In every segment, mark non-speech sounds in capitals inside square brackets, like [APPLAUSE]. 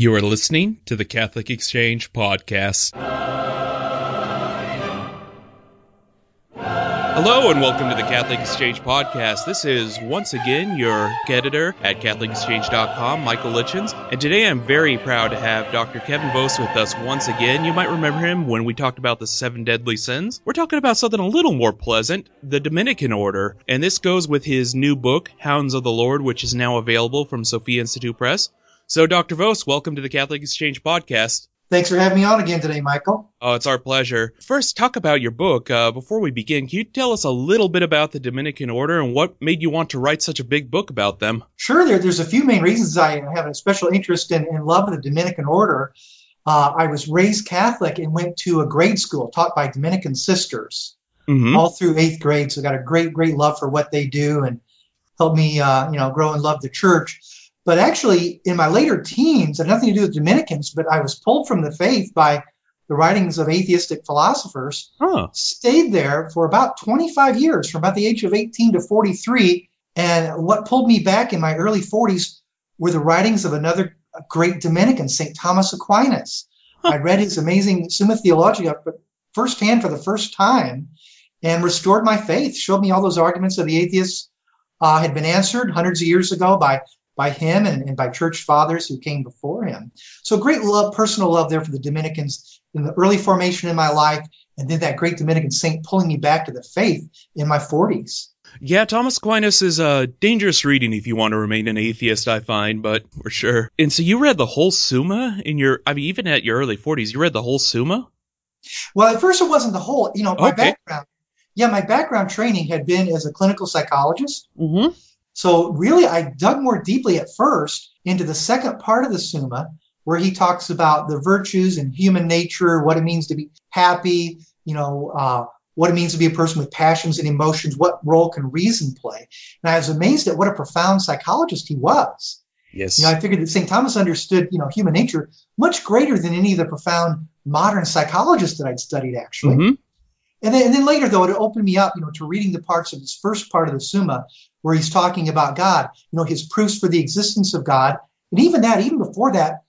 You are listening to the Catholic Exchange Podcast. Hello and welcome to the Catholic Exchange Podcast. This is once again your editor at CatholicExchange.com, Michael Lichens, and today I'm very proud to have Dr. Kevin Vost with us once again. You might remember him when we talked about the seven deadly sins. We're talking about something a little more pleasant, the Dominican Order, and this goes with his new book, Hounds of the Lord, which is now available from Sophia Institute Press. So, Dr. Vost, welcome to the Catholic Exchange Podcast. Thanks for having me on again today, Michael. Oh, it's our pleasure. First, talk about your book. Uh, before we begin, can you tell us a little bit about the Dominican Order and what made you want to write such a big book about them? Sure, there, there's a few main reasons I have a special interest in and love the Dominican Order. Uh, I was raised Catholic and went to a grade school taught by Dominican sisters mm-hmm. all through eighth grade. So, I got a great, great love for what they do and helped me, uh, you know, grow and love the church. But actually, in my later teens, had nothing to do with Dominicans, but I was pulled from the faith by the writings of atheistic philosophers. Huh. Stayed there for about 25 years, from about the age of 18 to 43. And what pulled me back in my early 40s were the writings of another great Dominican, St. Thomas Aquinas. Huh. I read his amazing Summa Theologica firsthand for the first time and restored my faith, showed me all those arguments of the atheists uh, had been answered hundreds of years ago by by him and, and by church fathers who came before him. So great love, personal love there for the Dominicans in the early formation in my life, and then that great Dominican saint pulling me back to the faith in my 40s. Yeah, Thomas Aquinas is a dangerous reading if you want to remain an atheist, I find, but for sure. And so you read the whole Summa in your, I mean, even at your early 40s, you read the whole Summa? Well, at first it wasn't the whole, you know, my okay. background. Yeah, my background training had been as a clinical psychologist. Mm-hmm. So really, I dug more deeply at first into the second part of the Summa, where he talks about the virtues and human nature, what it means to be happy, you know, uh, what it means to be a person with passions and emotions, what role can reason play. And I was amazed at what a profound psychologist he was. Yes. You know, I figured that St. Thomas understood, you know, human nature much greater than any of the profound modern psychologists that I'd studied, actually. Mm-hmm. And then, and then later, though, it opened me up, you know, to reading the parts of this first part of the Summa where he's talking about God, you know, his proofs for the existence of God. And even that, even before that,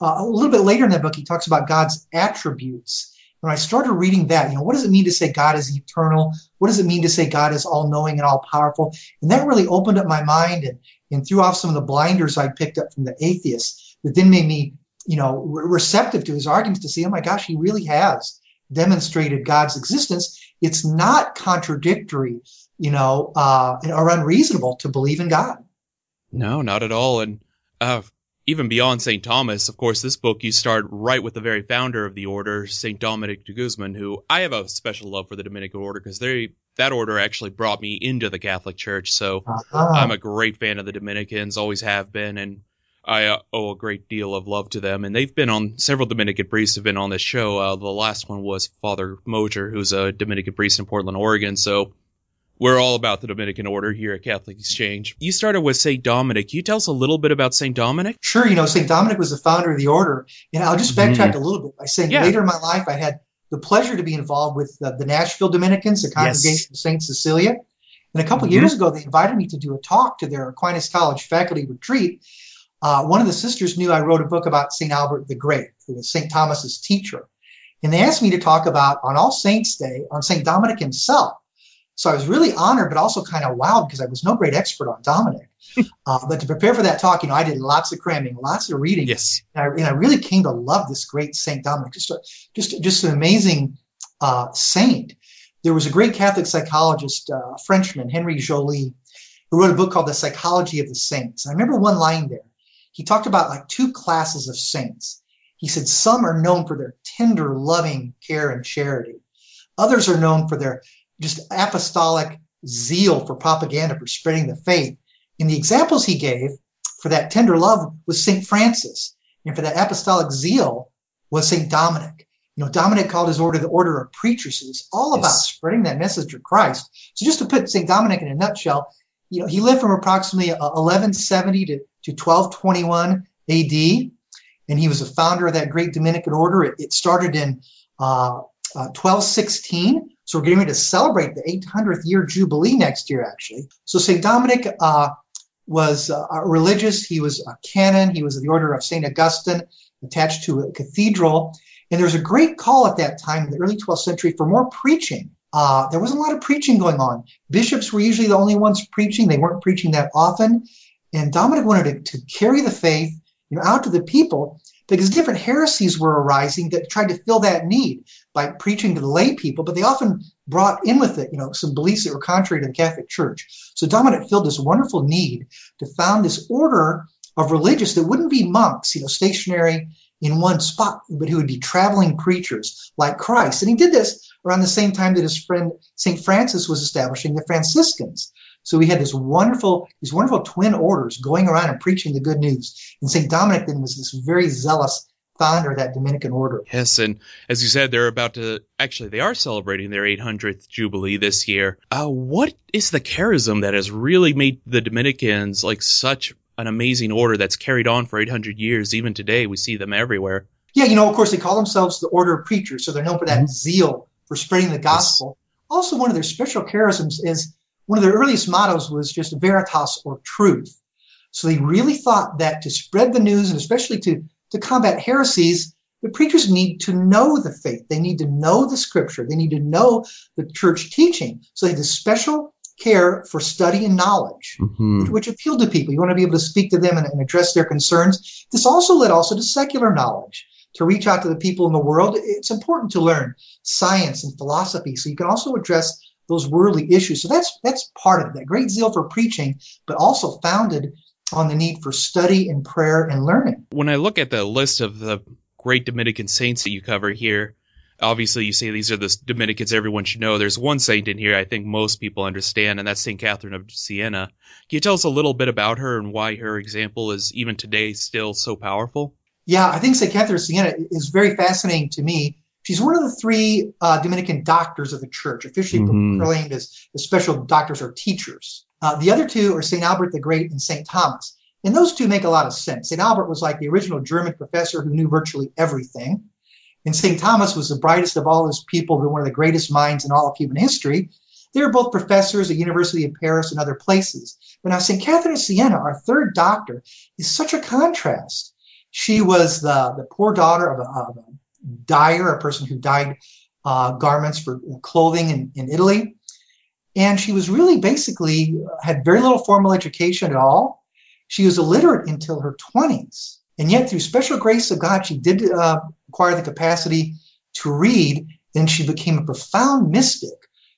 uh, a little bit later in that book, he talks about God's attributes. When I started reading that, you know, what does it mean to say God is eternal? What does it mean to say God is all knowing and all powerful? And that really opened up my mind and, and threw off some of the blinders I picked up from the atheists that then made me, you know, receptive to his arguments to see, oh my gosh, he really has demonstrated God's existence. It's not contradictory you know, uh, are unreasonable to believe in God. No, not at all. And uh, even beyond St. Thomas, of course, this book you start right with the very founder of the order, St. Dominic de Guzman, who I have a special love for the Dominican order because they that order actually brought me into the Catholic Church. So uh-huh. I'm a great fan of the Dominicans, always have been, and I uh, owe a great deal of love to them. And they've been on several Dominican priests have been on this show. Uh, the last one was Father Moser, who's a Dominican priest in Portland, Oregon. So we're all about the Dominican order here at Catholic Exchange. You started with St. Dominic. Can you tell us a little bit about St. Dominic? Sure. You know, St. Dominic was the founder of the order. And I'll just backtrack mm. a little bit by saying yeah. later in my life, I had the pleasure to be involved with uh, the Nashville Dominicans, the Congregation yes. of St. Cecilia. And a couple mm-hmm. years ago, they invited me to do a talk to their Aquinas College faculty retreat. Uh, one of the sisters knew I wrote a book about St. Albert the Great, who was St. Thomas's teacher. And they asked me to talk about on All Saints Day on St. Dominic himself. So I was really honored, but also kind of wowed because I was no great expert on Dominic. [LAUGHS] uh, but to prepare for that talk, you know, I did lots of cramming, lots of reading. Yes. And I, and I really came to love this great Saint Dominic. Just, a, just, just an amazing uh, saint. There was a great Catholic psychologist, uh, Frenchman, Henry Joly, who wrote a book called The Psychology of the Saints. And I remember one line there. He talked about like two classes of saints. He said some are known for their tender, loving care and charity. Others are known for their just apostolic zeal for propaganda, for spreading the faith. And the examples he gave for that tender love was St. Francis. And for that apostolic zeal was St. Dominic. You know, Dominic called his order the order of preachers. So It's all about spreading that message of Christ. So just to put St. Dominic in a nutshell, you know, he lived from approximately 1170 to, to 1221 AD. And he was a founder of that great Dominican order. It, it started in uh, uh, 1216 so we're getting ready to celebrate the 800th year jubilee next year, actually. So St. Dominic uh, was uh, religious. He was a canon. He was of the order of St. Augustine, attached to a cathedral. And there was a great call at that time in the early 12th century for more preaching. Uh, there wasn't a lot of preaching going on. Bishops were usually the only ones preaching. They weren't preaching that often. And Dominic wanted to, to carry the faith you know, out to the people because different heresies were arising that tried to fill that need by preaching to the lay people, but they often brought in with it, you know, some beliefs that were contrary to the Catholic Church. So Dominic filled this wonderful need to found this order of religious that wouldn't be monks, you know, stationary in one spot, but who would be traveling preachers like Christ. And he did this around the same time that his friend St. Francis was establishing the Franciscans. So we had this wonderful, these wonderful twin orders going around and preaching the good news. And St. Dominic then was this very zealous founder of that Dominican order. Yes, and as you said, they're about to actually they are celebrating their 800th jubilee this year. Uh, what is the charism that has really made the Dominicans like such an amazing order that's carried on for 800 years? Even today, we see them everywhere. Yeah, you know, of course, they call themselves the Order of Preachers, so they're known for that mm-hmm. zeal for spreading the gospel. Yes. Also, one of their special charisms is one of their earliest mottos was just veritas or truth. So they really thought that to spread the news and especially to, to combat heresies, the preachers need to know the faith. They need to know the scripture. They need to know the church teaching. So they had this special care for study and knowledge, mm-hmm. which, which, appealed to people. You want to be able to speak to them and, and address their concerns. This also led also to secular knowledge to reach out to the people in the world. It's important to learn science and philosophy so you can also address those worldly issues. So that's that's part of it. That great zeal for preaching, but also founded on the need for study and prayer and learning. When I look at the list of the great Dominican saints that you cover here, obviously you say these are the Dominicans everyone should know. There's one saint in here I think most people understand, and that's St. Catherine of Siena. Can you tell us a little bit about her and why her example is even today still so powerful? Yeah, I think St. Catherine of Siena is very fascinating to me She's one of the three uh, Dominican doctors of the church, officially mm-hmm. proclaimed as, as special doctors or teachers. Uh, the other two are St. Albert the Great and St. Thomas. And those two make a lot of sense. St. Albert was like the original German professor who knew virtually everything. And St. Thomas was the brightest of all his people, one of the greatest minds in all of human history. They were both professors at University of Paris and other places. But now St. Catherine of Siena, our third doctor, is such a contrast. She was the, the poor daughter of a, of a dyer, a person who dyed uh, garments for clothing in, in Italy. And she was really basically had very little formal education at all. She was illiterate until her 20s. And yet, through special grace of God, she did uh, acquire the capacity to read. Then she became a profound mystic.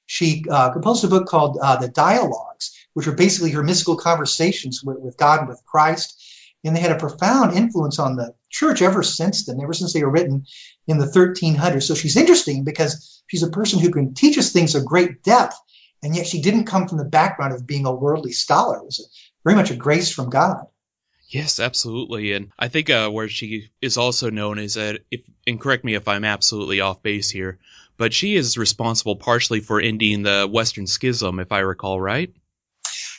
She uh, composed a book called uh, The Dialogues, which were basically her mystical conversations with, with God and with Christ and they had a profound influence on the church ever since then, ever since they were written in the 1300s. So she's interesting because she's a person who can teach us things of great depth, and yet she didn't come from the background of being a worldly scholar. It was a, very much a grace from God. Yes, absolutely. And I think uh, where she is also known is that, if, and correct me if I'm absolutely off base here, but she is responsible partially for ending the Western Schism, if I recall right.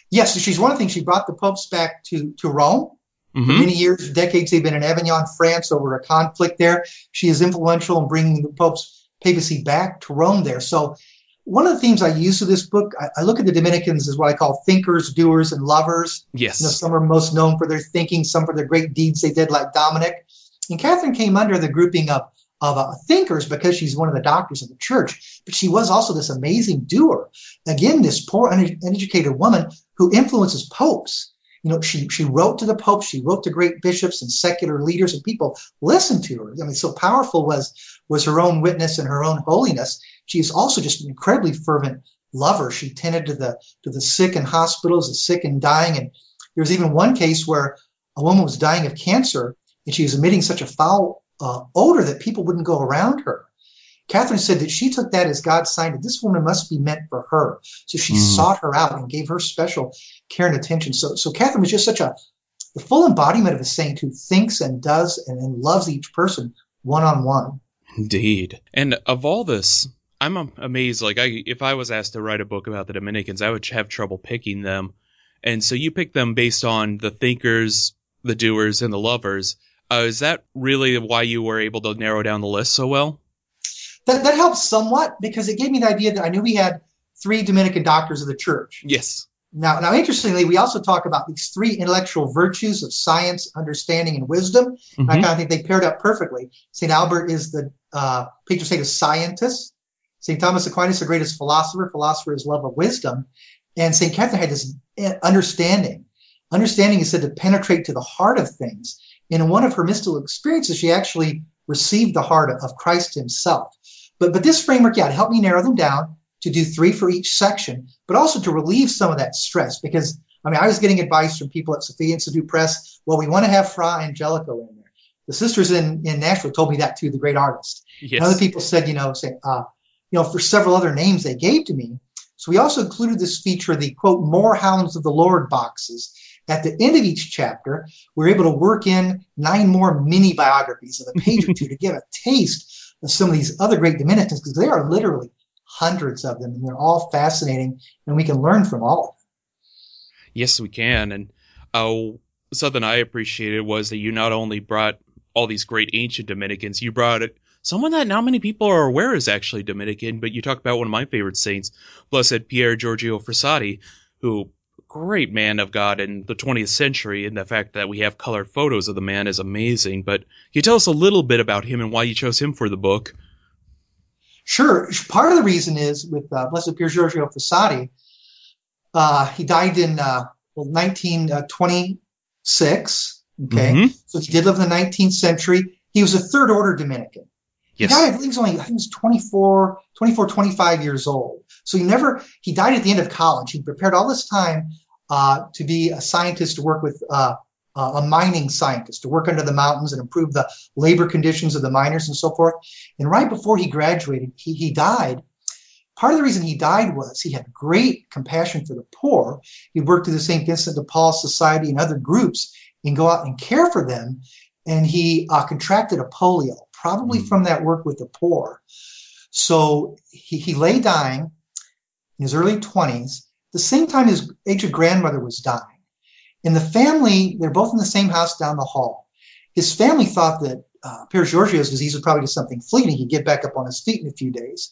Yes, she's one of the things. She brought the popes back to, to Rome Mm-hmm. For many years, decades, they've been in Avignon, France, over a conflict there. She is influential in bringing the Pope's papacy back to Rome there. So, one of the themes I use of this book, I, I, look at the Dominicans as what I call thinkers, doers, and lovers. Yes. You know, some are most known for their thinking, some for their great deeds they did, like Dominic. And Catherine came under the grouping of of uh, thinkers because she's one of the doctors of the church, but she was also this amazing doer. Again, this poor, uneducated woman who influences popes you know, she, she wrote to the Pope, she wrote to great bishops and secular leaders, and people listened to her. I mean, so powerful was, was her own witness and her own holiness. She is also just an incredibly fervent lover. She tended to the, to the sick in hospitals, the sick and dying. And there was even one case where a woman was dying of cancer and she was emitting such a foul uh, odor that people wouldn't go around her. Catherine said that she took that as God's sign that this woman must be meant for her. So she mm. sought her out and gave her special care and attention. So, so Catherine was just such a the full embodiment of a saint who thinks and does and, and loves each person one on one. Indeed. And of all this, I'm amazed. Like, I, if I was asked to write a book about the Dominicans, I would have trouble picking them. And so you pick them based on the thinkers, the doers, and the lovers. Uh, is that really why you were able to narrow down the list so well? That, that helps somewhat because it gave me the idea that I knew we had three Dominican doctors of the church. Yes. Now, now, interestingly, we also talk about these three intellectual virtues of science, understanding, and wisdom. Mm-hmm. I kind of think they paired up perfectly. St. Albert is the uh, patron saint of scientists. St. Thomas Aquinas, the greatest philosopher. Philosopher is love of wisdom. And St. Catherine had this eh, understanding. Understanding is said to penetrate to the heart of things. And in one of her mystical experiences, she actually received the heart of Christ himself. But, but this framework, yeah, it helped me narrow them down to do three for each section, but also to relieve some of that stress because I mean, I was getting advice from people at Sophia Institute Press. Well, we want to have Fra Angelico in there. The sisters in, in Nashville told me that too, the great artist. Yes. And other people said, you know, say, uh, you know, for several other names they gave to me. So we also included this feature, the quote, more hounds of the Lord boxes. At the end of each chapter, we're able to work in nine more mini biographies of a page or two to give a taste some of these other great Dominicans because there are literally hundreds of them, and they're all fascinating, and we can learn from all of them. Yes, we can. And uh, something I appreciated was that you not only brought all these great ancient Dominicans, you brought someone that not many people are aware is actually Dominican, but you talk about one of my favorite saints, Blessed Pier Giorgio Frassati, who great man of God in the 20th century, and the fact that we have colored photos of the man is amazing. But can you tell us a little bit about him and why you chose him for the book? Sure. Part of the reason is with uh, Blessed Pier Giorgio Frassati, uh, he died in uh, 1926. Okay. Mm-hmm. So he did live in the 19th century. He was a third order Dominican. Yes. He died, I think he was only, I think he was 24, 24, 25 years old. So he never, he died at the end of college. He prepared all this time uh, to be a scientist to work with uh, uh, a mining scientist to work under the mountains and improve the labor conditions of the miners and so forth. And right before he graduated, he, he died. Part of the reason he died was he had great compassion for the poor. He worked with the St. Vincent de Paul Society and other groups and go out and care for them. And he uh, contracted a polio, probably mm from that work with the poor. So he, he lay dying in his early 20s, the same time his aged grandmother was dying. In the family, they're both in the same house down the hall. His family thought that uh, Pier Giorgio's disease was probably just something fleeting. He'd get back up on his feet in a few days.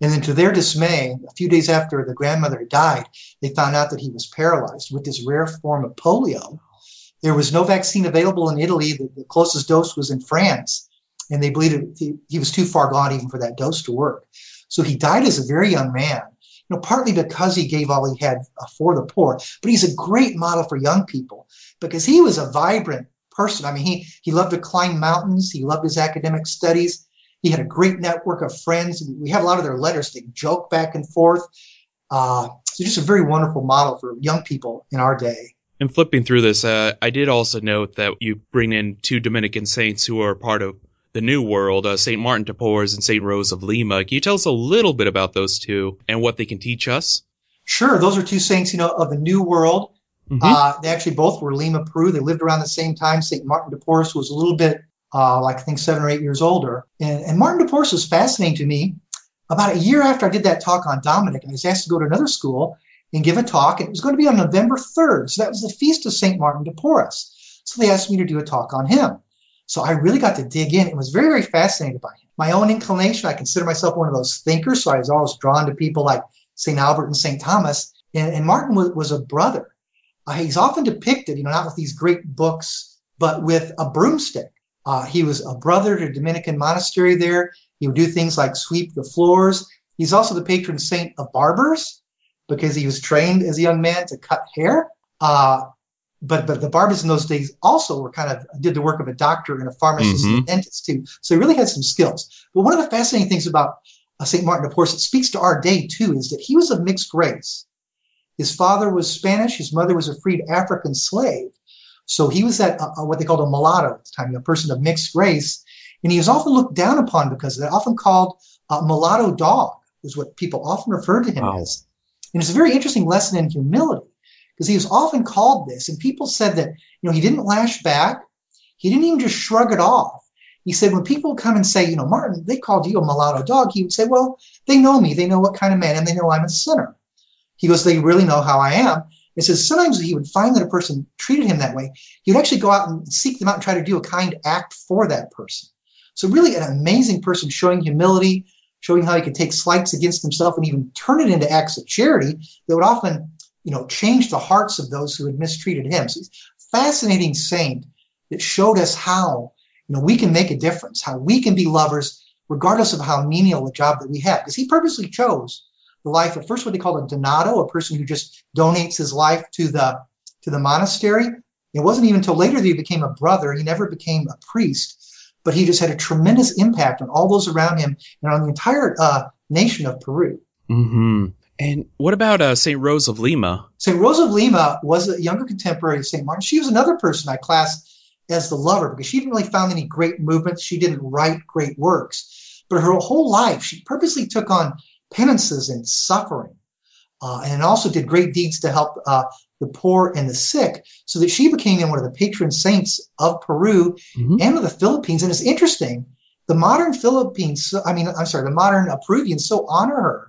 And then, to their dismay, a few days after the grandmother died, they found out that he was paralyzed with this rare form of polio. There was no vaccine available in Italy. The, the closest dose was in France, and they believed he, he was too far gone even for that dose to work. So he died as a very young man you know, partly because he gave all he had uh, for the poor, but he's a great model for young people because he was a vibrant person. I mean, he, he loved to climb mountains. He loved his academic studies. He had a great network of friends. We have a lot of their letters. They joke back and forth. Uh, so just a very wonderful model for young people in our day. And flipping through this, uh, I did also note that you bring in two Dominican saints who are part of the New World, uh, St. Martin de Porres and St. Rose of Lima. Can you tell us a little bit about those two and what they can teach us? Sure. Those are two saints, you know, of the New World. Mm-hmm. Uh, they actually both were Lima, Peru. They lived around the same time. St. Martin de Porres was a little bit, uh, like I think seven or eight years older. And, and Martin de Porres was fascinating to me. About a year after I did that talk on Dominic, I was asked to go to another school and give a talk. And it was going to be on November 3rd. So that was the feast of St. Martin de Porres. So they asked me to do a talk on him. So I really got to dig in and was very, very fascinated by him. My own inclination, I consider myself one of those thinkers. So I was always drawn to people like St. Albert and St. Thomas. And, and Martin was, was, a brother. Uh, he's often depicted, you know, not with these great books, but with a broomstick. Uh, he was a brother to a Dominican monastery there. He would do things like sweep the floors. He's also the patron saint of barbers because he was trained as a young man to cut hair. Uh, but but the barbers in those days also were kind of did the work of a doctor and a pharmacist mm-hmm. and a dentist too. So he really had some skills. But one of the fascinating things about uh, St. Martin of Porres that speaks to our day too is that he was of mixed race. His father was Spanish. His mother was a freed African slave. So he was that uh, uh what they called a mulatto at the time, a person of mixed race, and he was often looked down upon because that. Often called a mulatto dog is what people often referred to him wow. as. And it's a very interesting lesson in humility because he was often called this. And people said that, you know, he didn't lash back. He didn't even just shrug it off. He said, when people come and say, you know, Martin, they called you a mulatto dog, he would say, well, they know me. They know what kind of man, and they know I'm a sinner. He goes, they really know how I am. He says sometimes he would find that a person treated him that way. He would actually go out and seek them out and try to do a kind act for that person. So really an amazing person showing humility, showing how he could take slights against himself and even turn it into acts of charity that would often you know, changed the hearts of those who had mistreated him. So fascinating saint that showed us how, you know, we can make a difference, how we can be lovers regardless of how menial a job that we have. Because he purposely chose the life of first what they called a donato, a person who just donates his life to the to the monastery. It wasn't even until later that he became a brother. He never became a priest, but he just had a tremendous impact on all those around him and on the entire uh, nation of Peru. Mm-hmm. And what about uh, St. Rose of Lima? St. Rose of Lima was a younger contemporary of St. Martin. She was another person I classed as the lover because she didn't really found any great movements. She didn't write great works. But her whole life, she purposely took on penances and suffering uh, and also did great deeds to help uh, the poor and the sick so that she became one of the patron saints of Peru mm-hmm. and of the Philippines. And it's interesting, the modern Philippines, I mean, I'm sorry, the modern Peruvians so honor her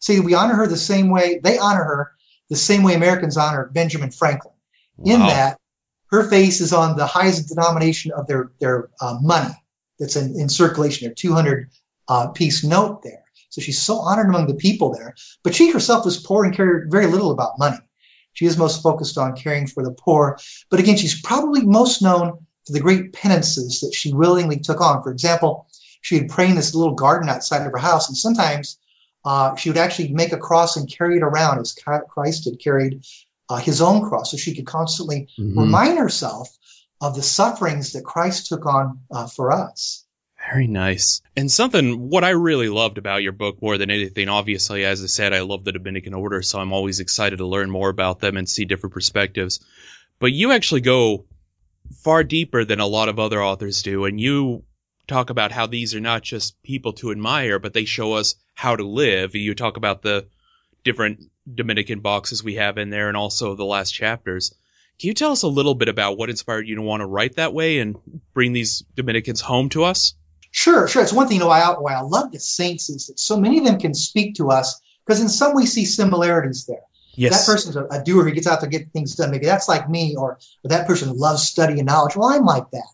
See, we honor her the same way they honor her, the same way Americans honor Benjamin Franklin. Wow. In that, her face is on the highest denomination of their their uh, money that's in, in, circulation, their 200 uh, piece note there. So she's so honored among the people there. But she herself was poor and cared very little about money. She is most focused on caring for the poor. But again, she's probably most known for the great penances that she willingly took on. For example, she would pray in this little garden outside of her house, and sometimes uh, she would actually make a cross and carry it around as Christ had carried uh, his own cross. So she could constantly mm-hmm. remind herself of the sufferings that Christ took on uh, for us. Very nice. And something, what I really loved about your book more than anything, obviously, as I said, I love the Dominican Order, so I'm always excited to learn more about them and see different perspectives. But you actually go far deeper than a lot of other authors do, and you talk about how these are not just people to admire, but they show us how to live. You talk about the different Dominican boxes we have in there and also the last chapters. Can you tell us a little bit about what inspired you to want to write that way and bring these Dominicans home to us? Sure, sure. It's one thing you know, why, I, why I love the saints is that so many of them can speak to us because in some we see similarities there. Yes. That person's a, a doer who gets out to get things done. Maybe that's like me, or, or that person loves study and knowledge. Well, I'm like that.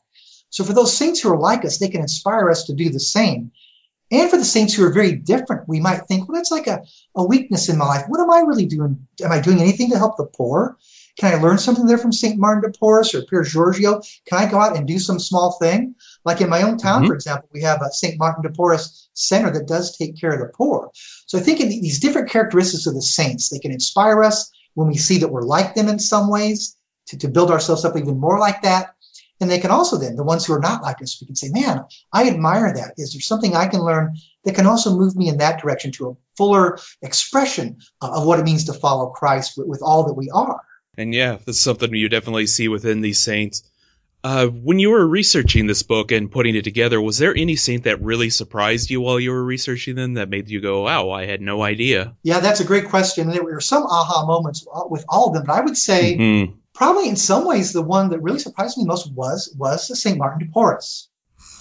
So for those saints who are like us, they can inspire us to do the same. And for the saints who are very different, we might think, well, that's like a, a weakness in my life. What am I really doing? Am I doing anything to help the poor? Can I learn something there from St. Martin de Porres or Pier Giorgio? Can I go out and do some small thing? Like in my own town, mm-hmm. for example, we have a St. Martin de Porres center that does take care of the poor. So I think in these different characteristics of the saints, they can inspire us when we see that we're like them in some ways to, to build ourselves up even more like that. And they can also then, the ones who are not like us, we can say, man, I admire that. Is there something I can learn that can also move me in that direction to a fuller expression of what it means to follow Christ with, with all that we are? And yeah, that's something you definitely see within these saints. Uh, when you were researching this book and putting it together, was there any saint that really surprised you while you were researching them that made you go, wow, I had no idea? Yeah, that's a great question. There were some aha moments with all of them, but I would say mm-hmm probably in some ways the one that really surprised me most was was the St. Martin de Porres.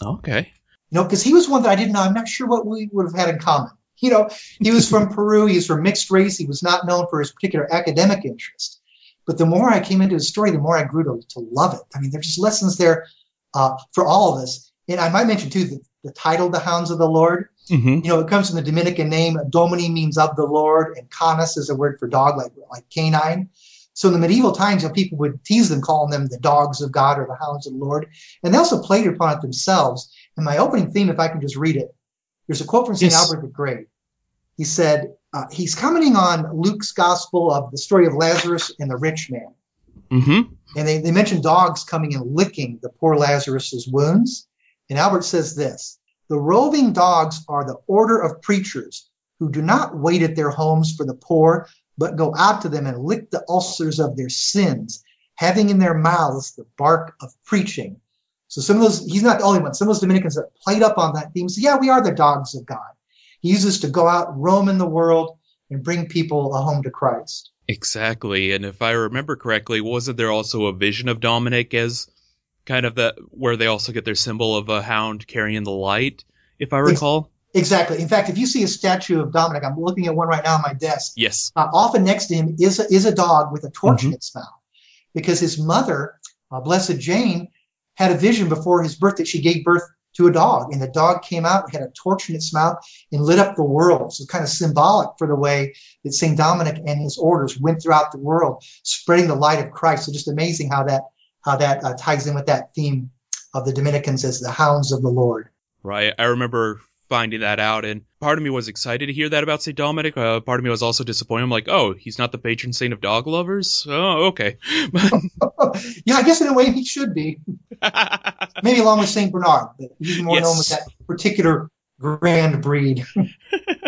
Okay. You know, because he was one that I didn't know. I'm not sure what we would have had in common. You know, he was from [LAUGHS] Peru. He was from mixed race. He was not known for his particular academic interest. But the more I came into his story, the more I grew to, to love it. I mean, there's just lessons there uh, for all of us. And I might mention too the, the title, "The Hounds of the Lord." Mm-hmm. You know, it comes from the Dominican name. Domini means of the Lord, and canis is a word for dog, like like canine. So in the medieval times, you know, people would tease them, calling them the dogs of God or the hounds of the Lord. And they also played upon it themselves. And my opening theme, if I can just read it, there's a quote from St. Yes. Albert the Great. He said, uh, he's commenting on Luke's gospel of the story of Lazarus and the rich man. Mm-hmm. And they, they mentioned dogs coming and licking the poor Lazarus's wounds. And Albert says this, the roving dogs are the order of preachers who do not wait at their homes for the poor, but go out to them and lick the ulcers of their sins, having in their mouths the bark of preaching. So some of those, he's not the only one. Some of those Dominicans that played up on that theme say, yeah, we are the dogs of God. He uses to go out, roam in the world, and bring people a home to Christ. Exactly. And if I remember correctly, wasn't there also a vision of Dominic as kind of that where they also get their symbol of a hound carrying the light, if I recall? Exactly. In fact, if you see a statue of Dominic, I'm looking at one right now on my desk. Yes. Uh, often next to him is a, is a dog with a torch mm-hmm. in its mouth, because his mother, uh, Blessed Jane, had a vision before his birth that she gave birth to a dog, and the dog came out, had a torch in its mouth, and lit up the world. So kind of symbolic for the way that Saint Dominic and his orders went throughout the world, spreading the light of Christ. So just amazing how that how that uh, ties in with that theme of the Dominicans as the hounds of the Lord. Right. I remember finding that out. And part of me was excited to hear that about St. Dominic. Uh, part of me was also disappointed. I'm like, oh, he's not the patron saint of dog lovers? Oh, okay. [LAUGHS] yeah, I guess in a way he should be. [LAUGHS] Maybe along with St. Bernard, but he's more yes. known with that particular grand breed.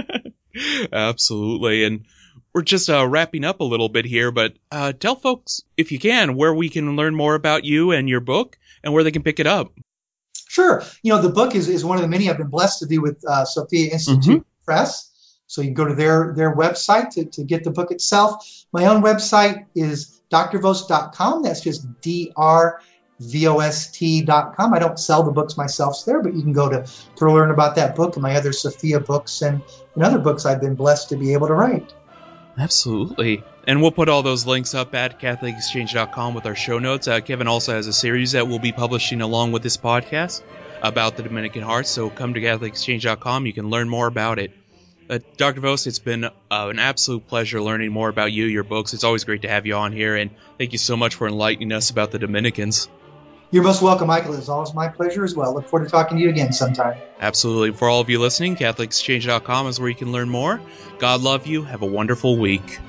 [LAUGHS] Absolutely. And we're just uh, wrapping up a little bit here, but uh, tell folks, if you can, where we can learn more about you and your book and where they can pick it up. Sure. You know, the book is, is one of the many I've been blessed to do with uh, Sophia Institute mm-hmm. Press. So you can go to their, their website to, to get the book itself. My own website is drvost.com. That's just D-R-V-O-S-T.com. I don't sell the books myself there, but you can go to, to learn about that book and my other Sophia books and, and other books I've been blessed to be able to write. Absolutely. And we'll put all those links up at CatholicExchange.com with our show notes. Uh, Kevin also has a series that we'll be publishing along with this podcast about the Dominican Hearts. So come to CatholicExchange.com. You can learn more about it. Uh, Dr. Vost, it's been uh, an absolute pleasure learning more about you, your books. It's always great to have you on here, and thank you so much for enlightening us about the Dominicans. You're most welcome, Michael. It's always my pleasure as well. Look forward to talking to you again sometime. Absolutely. For all of you listening, CatholicExchange.com is where you can learn more. God love you. Have a wonderful week.